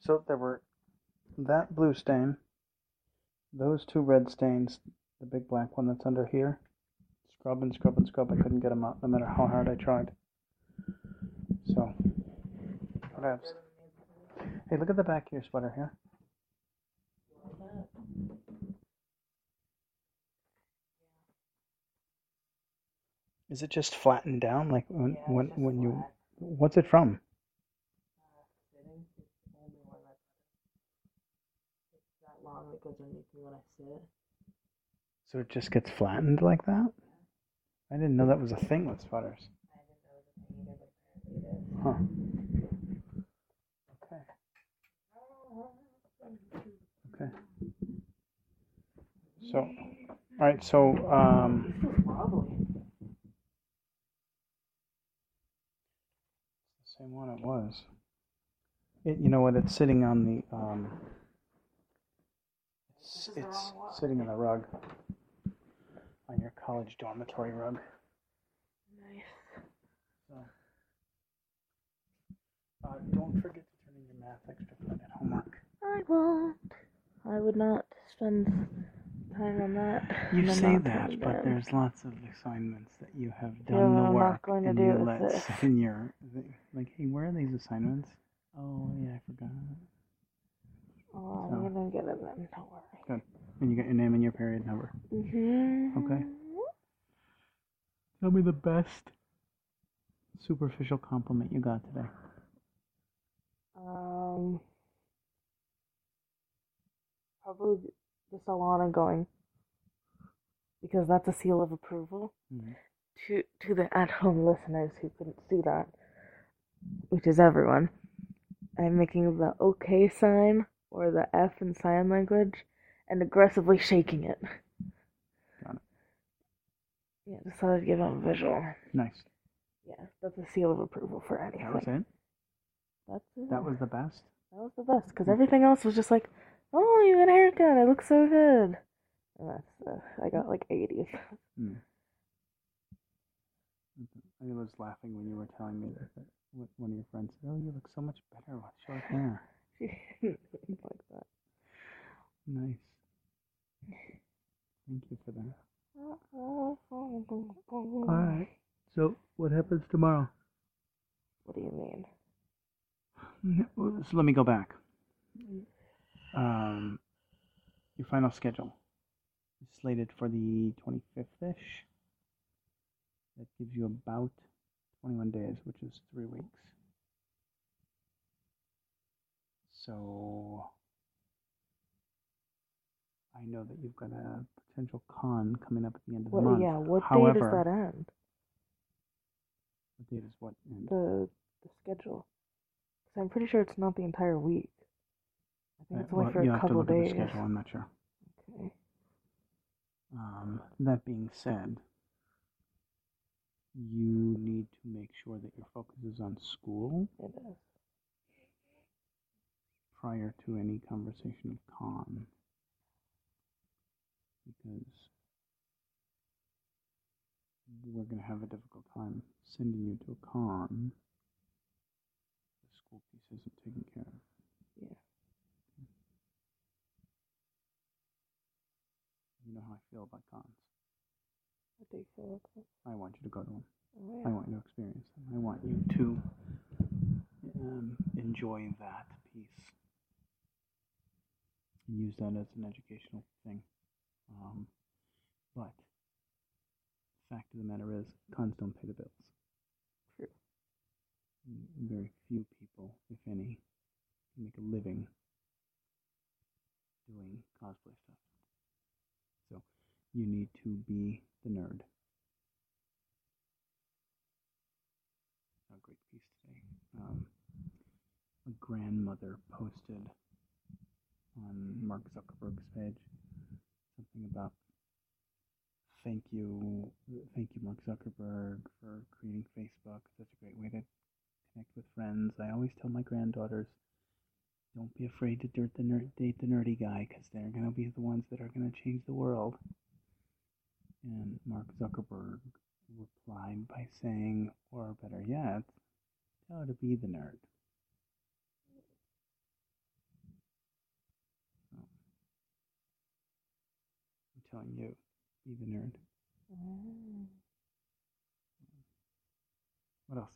So there were that blue stain, those two red stains, the big black one that's under here. Scrub and scrub and scrub. I couldn't get them out no matter how hard I tried. So, what else? Hey, look at the back of your sweater here. Is it just flattened down? Like when Yeah, when when you? What's it from? So it just gets flattened like that? I didn't know that was a thing with sweaters. Huh. Okay. Okay. So, all right. So, um, This is wobbly. same one it was. It, you know what? It's sitting on the um. It's, it's sitting on the rug. On your college dormitory rug. Nice. So. Uh, don't forget to turn in your math extra credit homework. I won't. I would not spend time on that. You say that, it but in. there's lots of assignments that you have done but the I'm not work, going to and do you let sit in your like, hey, where are these assignments? Oh yeah, I forgot. Oh, I'm gonna get it then. Don't worry. Good. And you got your name and your period number. Mm-hmm. Okay. Tell me the best superficial compliment you got today. Um, probably the Solana going because that's a seal of approval Mhm. to to the at-home listeners who couldn't see that, which is everyone. I'm making the OK sign or the F in sign language and aggressively shaking it. Got it. Yeah, just thought I'd give them a visual. Nice. Yeah, that's a seal of approval for That anything. was it. That's it. That was the best. That was the best because everything else was just like, oh, you got a haircut. It looks so good. And that's uh, I got like 80. Hmm. I was laughing when you were telling me that, that one- one of your friends said, "Oh, you look so much better with short hair." like that. Nice. Thank you for that. All All right. So, what happens tomorrow? What do you mean? So let me go back. Um, your final schedule is slated for the 25th ish. That gives you about 21 days, which is three weeks. So I know that you've got a potential con coming up at the end of the What? month. Yeah. What However, day does that end? What date is what? end? The the schedule. Because I'm pretty sure it's not the entire week. I think Uh, it's only well, for you a have to couple look at the days. schedule. I'm not sure. Okay. Um, that being said, you need to make sure that your focus is on school It is. prior to any conversation of con. Because we're going to have a difficult time sending you to a con. The school piece isn't taken care of. Yeah. You know how I feel about cons. What do you feel like that? I want you to go to them. Oh, I want you to experience them. I want you to um, enjoy that piece and use that as an educational thing. Um, but the fact of the matter is, cons don't pay the bills. True. Very few people, if any, can make a living doing cosplay stuff. So you need to be the nerd. a great piece today. Um, a grandmother posted on Mark Zuckerberg's page something about thank you, thank you, Mark Zuckerberg, for creating Facebook. Such a great way to connect with friends. I always tell my granddaughters, don't be afraid to dirt the ner- date the nerdy guy because they're going to be the ones that are going to change the world. And Mark Zuckerberg replied by saying, or better yet, Tell her to be the nerd. I'm telling you, be the nerd. Mm. What else?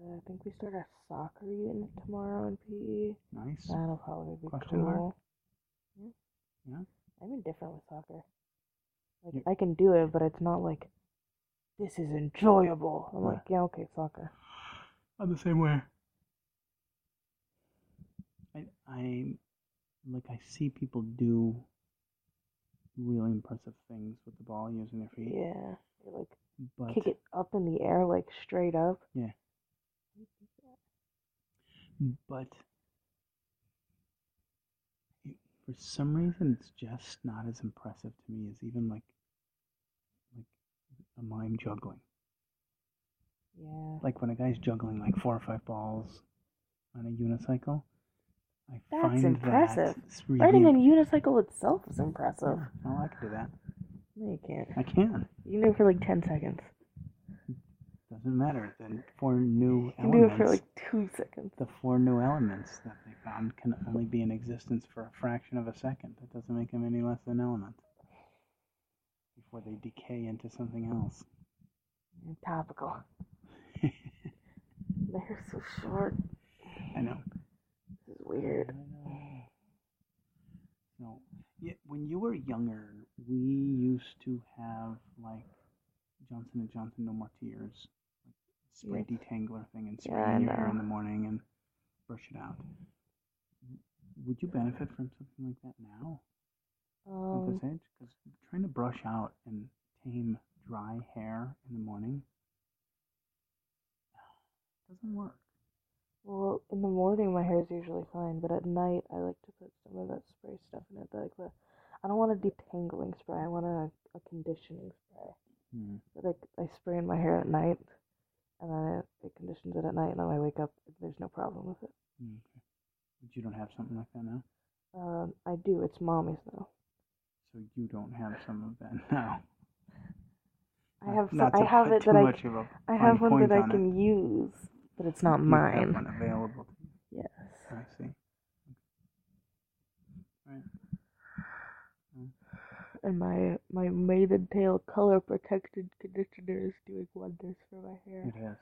Uh, I think we start our soccer unit tomorrow in PE. Nice. That'll probably be Question mark? cool. Yeah. Yeah? I'm indifferent with soccer. Like I can do it, but it's not like this is enjoyable. I'm Right. like, yeah, okay, soccer. I'm the same way. I I like I see people do really impressive things with the ball using their feet. Yeah. You, like But kick it up in the air, like straight up. Yeah. but it, for some reason it's just not as impressive to me as even like like a mime juggling. Yeah. Like when a guy's juggling like four or five balls on a unicycle. I That's find impressive. that really Riding a unicycle itself is impressive. Oh, I can do that. No, you can't. I can. You can do it for like ten seconds. Doesn't matter. The four new You can do it for like two seconds. the four new elements that they can only be in existence for a fraction of a second. That doesn't make them any less than elements. Before they decay into something else. Topical. They're so short. I know. This is weird. So, yeah, when you were younger, we used to have like Johnson and Johnson No More Tears, like spray Yes. detangler thing, and spray Yeah, in your hair in the morning and brush it out. Would you benefit from something like that now at Um, this age? Because trying to brush out and tame dry hair in the morning doesn't work. well, in the morning my hair is usually fine, but at night I like to put some of that spray stuff in it. Like the, I don't want a detangling spray. I want a, a conditioning spray. Hmm. Like I spray in my hair at night, and then it, it conditions it at night, and then I wake up. There's no problem with it. Hmm. But you don't have something like that now? Um, I do. It's mommy's though. So you don't have some of that now. I have some, I have it that I much of a I have one that I on it. can use, but it's not You have mine. one available. Yes. I see. Right. And my my maiden tail color protected conditioner is doing wonders for my hair. It has.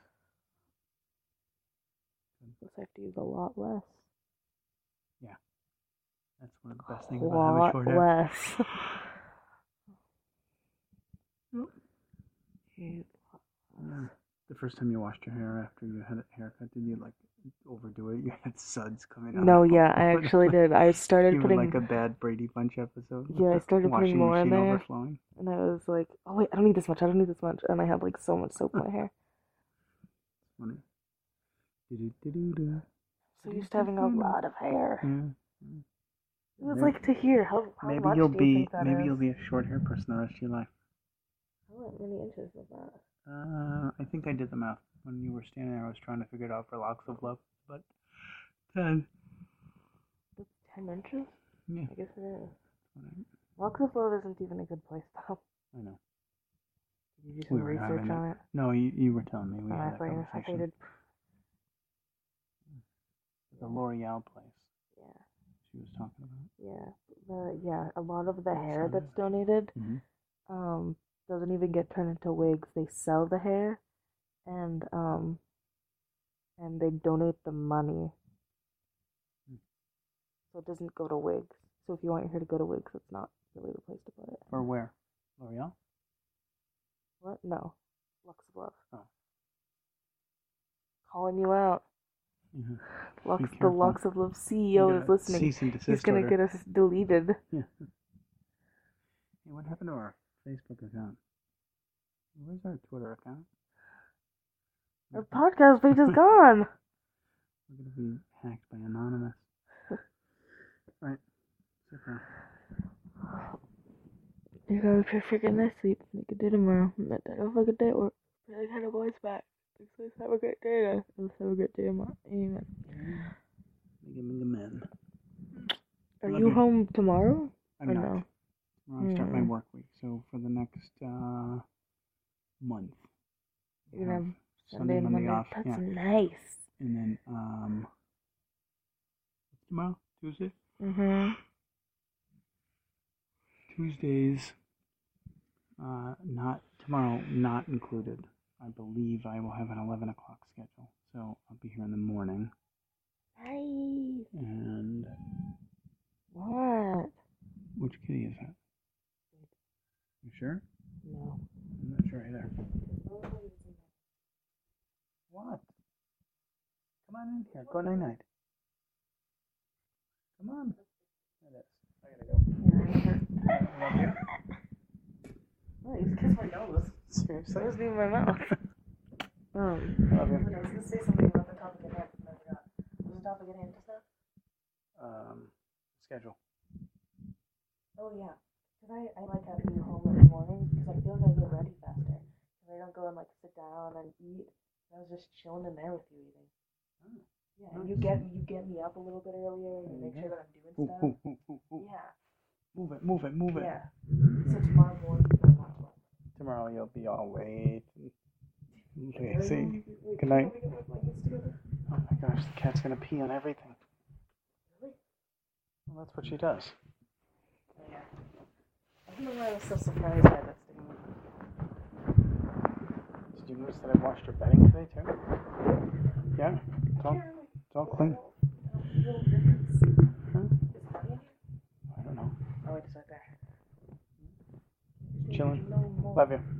I have to use a lot less. That's one of the best things about having short hair. less. Yeah. The first time you washed your hair after you had a haircut, did you like overdo it? You had suds coming out. No, yeah, I actually did. I started were putting like a bad Brady Bunch episode. Yeah, I started putting more in there. Overflowing. and I was like, oh wait, I don't need this much. I don't need this much, and I had like so much soap in my hair. Funny. Do-do-do-do-do. So used to having a lot of hair. Yeah. It was Maybe- like to hear how, how maybe much you'll do you be think that maybe is? you'll be a short hair person the rest of your life. How many inches was that? Uh, I think I did the math when you were standing there. I was trying to figure it out for locks of love, but ten. That's ten inches. Yeah, I guess it is. whatever. Locks of Love isn't even a good place though. I know. Did you do some were research on it? No, you, you were telling me we Oh, had I that thought you- I thought you conversation. did. The L'Oreal place Yeah, she was talking about. yeah, the yeah. A lot of the hair that's donated, Mm-hmm. um, doesn't even get turned into wigs. They sell the hair, and um, and they donate the money. Hmm. So it doesn't go to wigs. So if you want your hair to go to wigs, it's not really the place to put it. Or where? L'Oreal? What? No. Locks of Love. Oh. Calling you out. Mm-hmm. Lux, the. Locks of Love CEO is listening. He's gonna get us deleted. Yeah. Hey, what happened to our Facebook account? Where's our Twitter account? Our podcast page is gone. We're gonna be hacked by anonymous. right. Super. You gotta be freaking nice sleep. Make a day tomorrow. Not that have a good day work. Really had a voice back. Guys. Have a great day. guys. Let's have a great day tomorrow. Amen. Man. Are you you. home tomorrow? I'm not. no? Tomorrow I start my Mm. work week. So for the next uh, month, You're have Sunday, and Monday, off. That's yeah. nice. And then um tomorrow, Tuesday? Mhm. Tuesdays uh not tomorrow not included. I believe I will have an eleven o'clock schedule. So I'll be here in the morning Nice. and What? which kitty is that? You sure? No. I'm not sure either. What? Come on in here. Go night night. Come on. It is. I gotta go. Love you. Oh, you just kissed my nose. Seriously? That was in my mouth. Um. Love you. I was gonna say something about the topic at hand, but I forgot. What was the topic at hand just now? Um, schedule. Oh yeah. Cause I, I like having you home in the mornings because I feel like I get ready faster. Cause I don't go and like sit down and eat. I was just chilling in there with you eating. Oh, Yeah, and you get you get me up a little bit earlier and you make sure that I'm doing Ooh, stuff. ooh, ooh, ooh, ooh. Yeah. Move it, move it, move it. Yeah. So tomorrow morning I'm not well. Tomorrow you'll be all late. and? Lazy. Good night. help me get my blankets together? Oh my gosh, the cat's gonna pee on everything. Really? Well, that's what she does. Oh, yeah. I don't know why I was so surprised by this thing. Did you notice that I washed her bedding today too? Yeah, it's all, it's all clean. Huh? Is it funny in here? I don't know. Oh, it's right there. Chilling. Love you.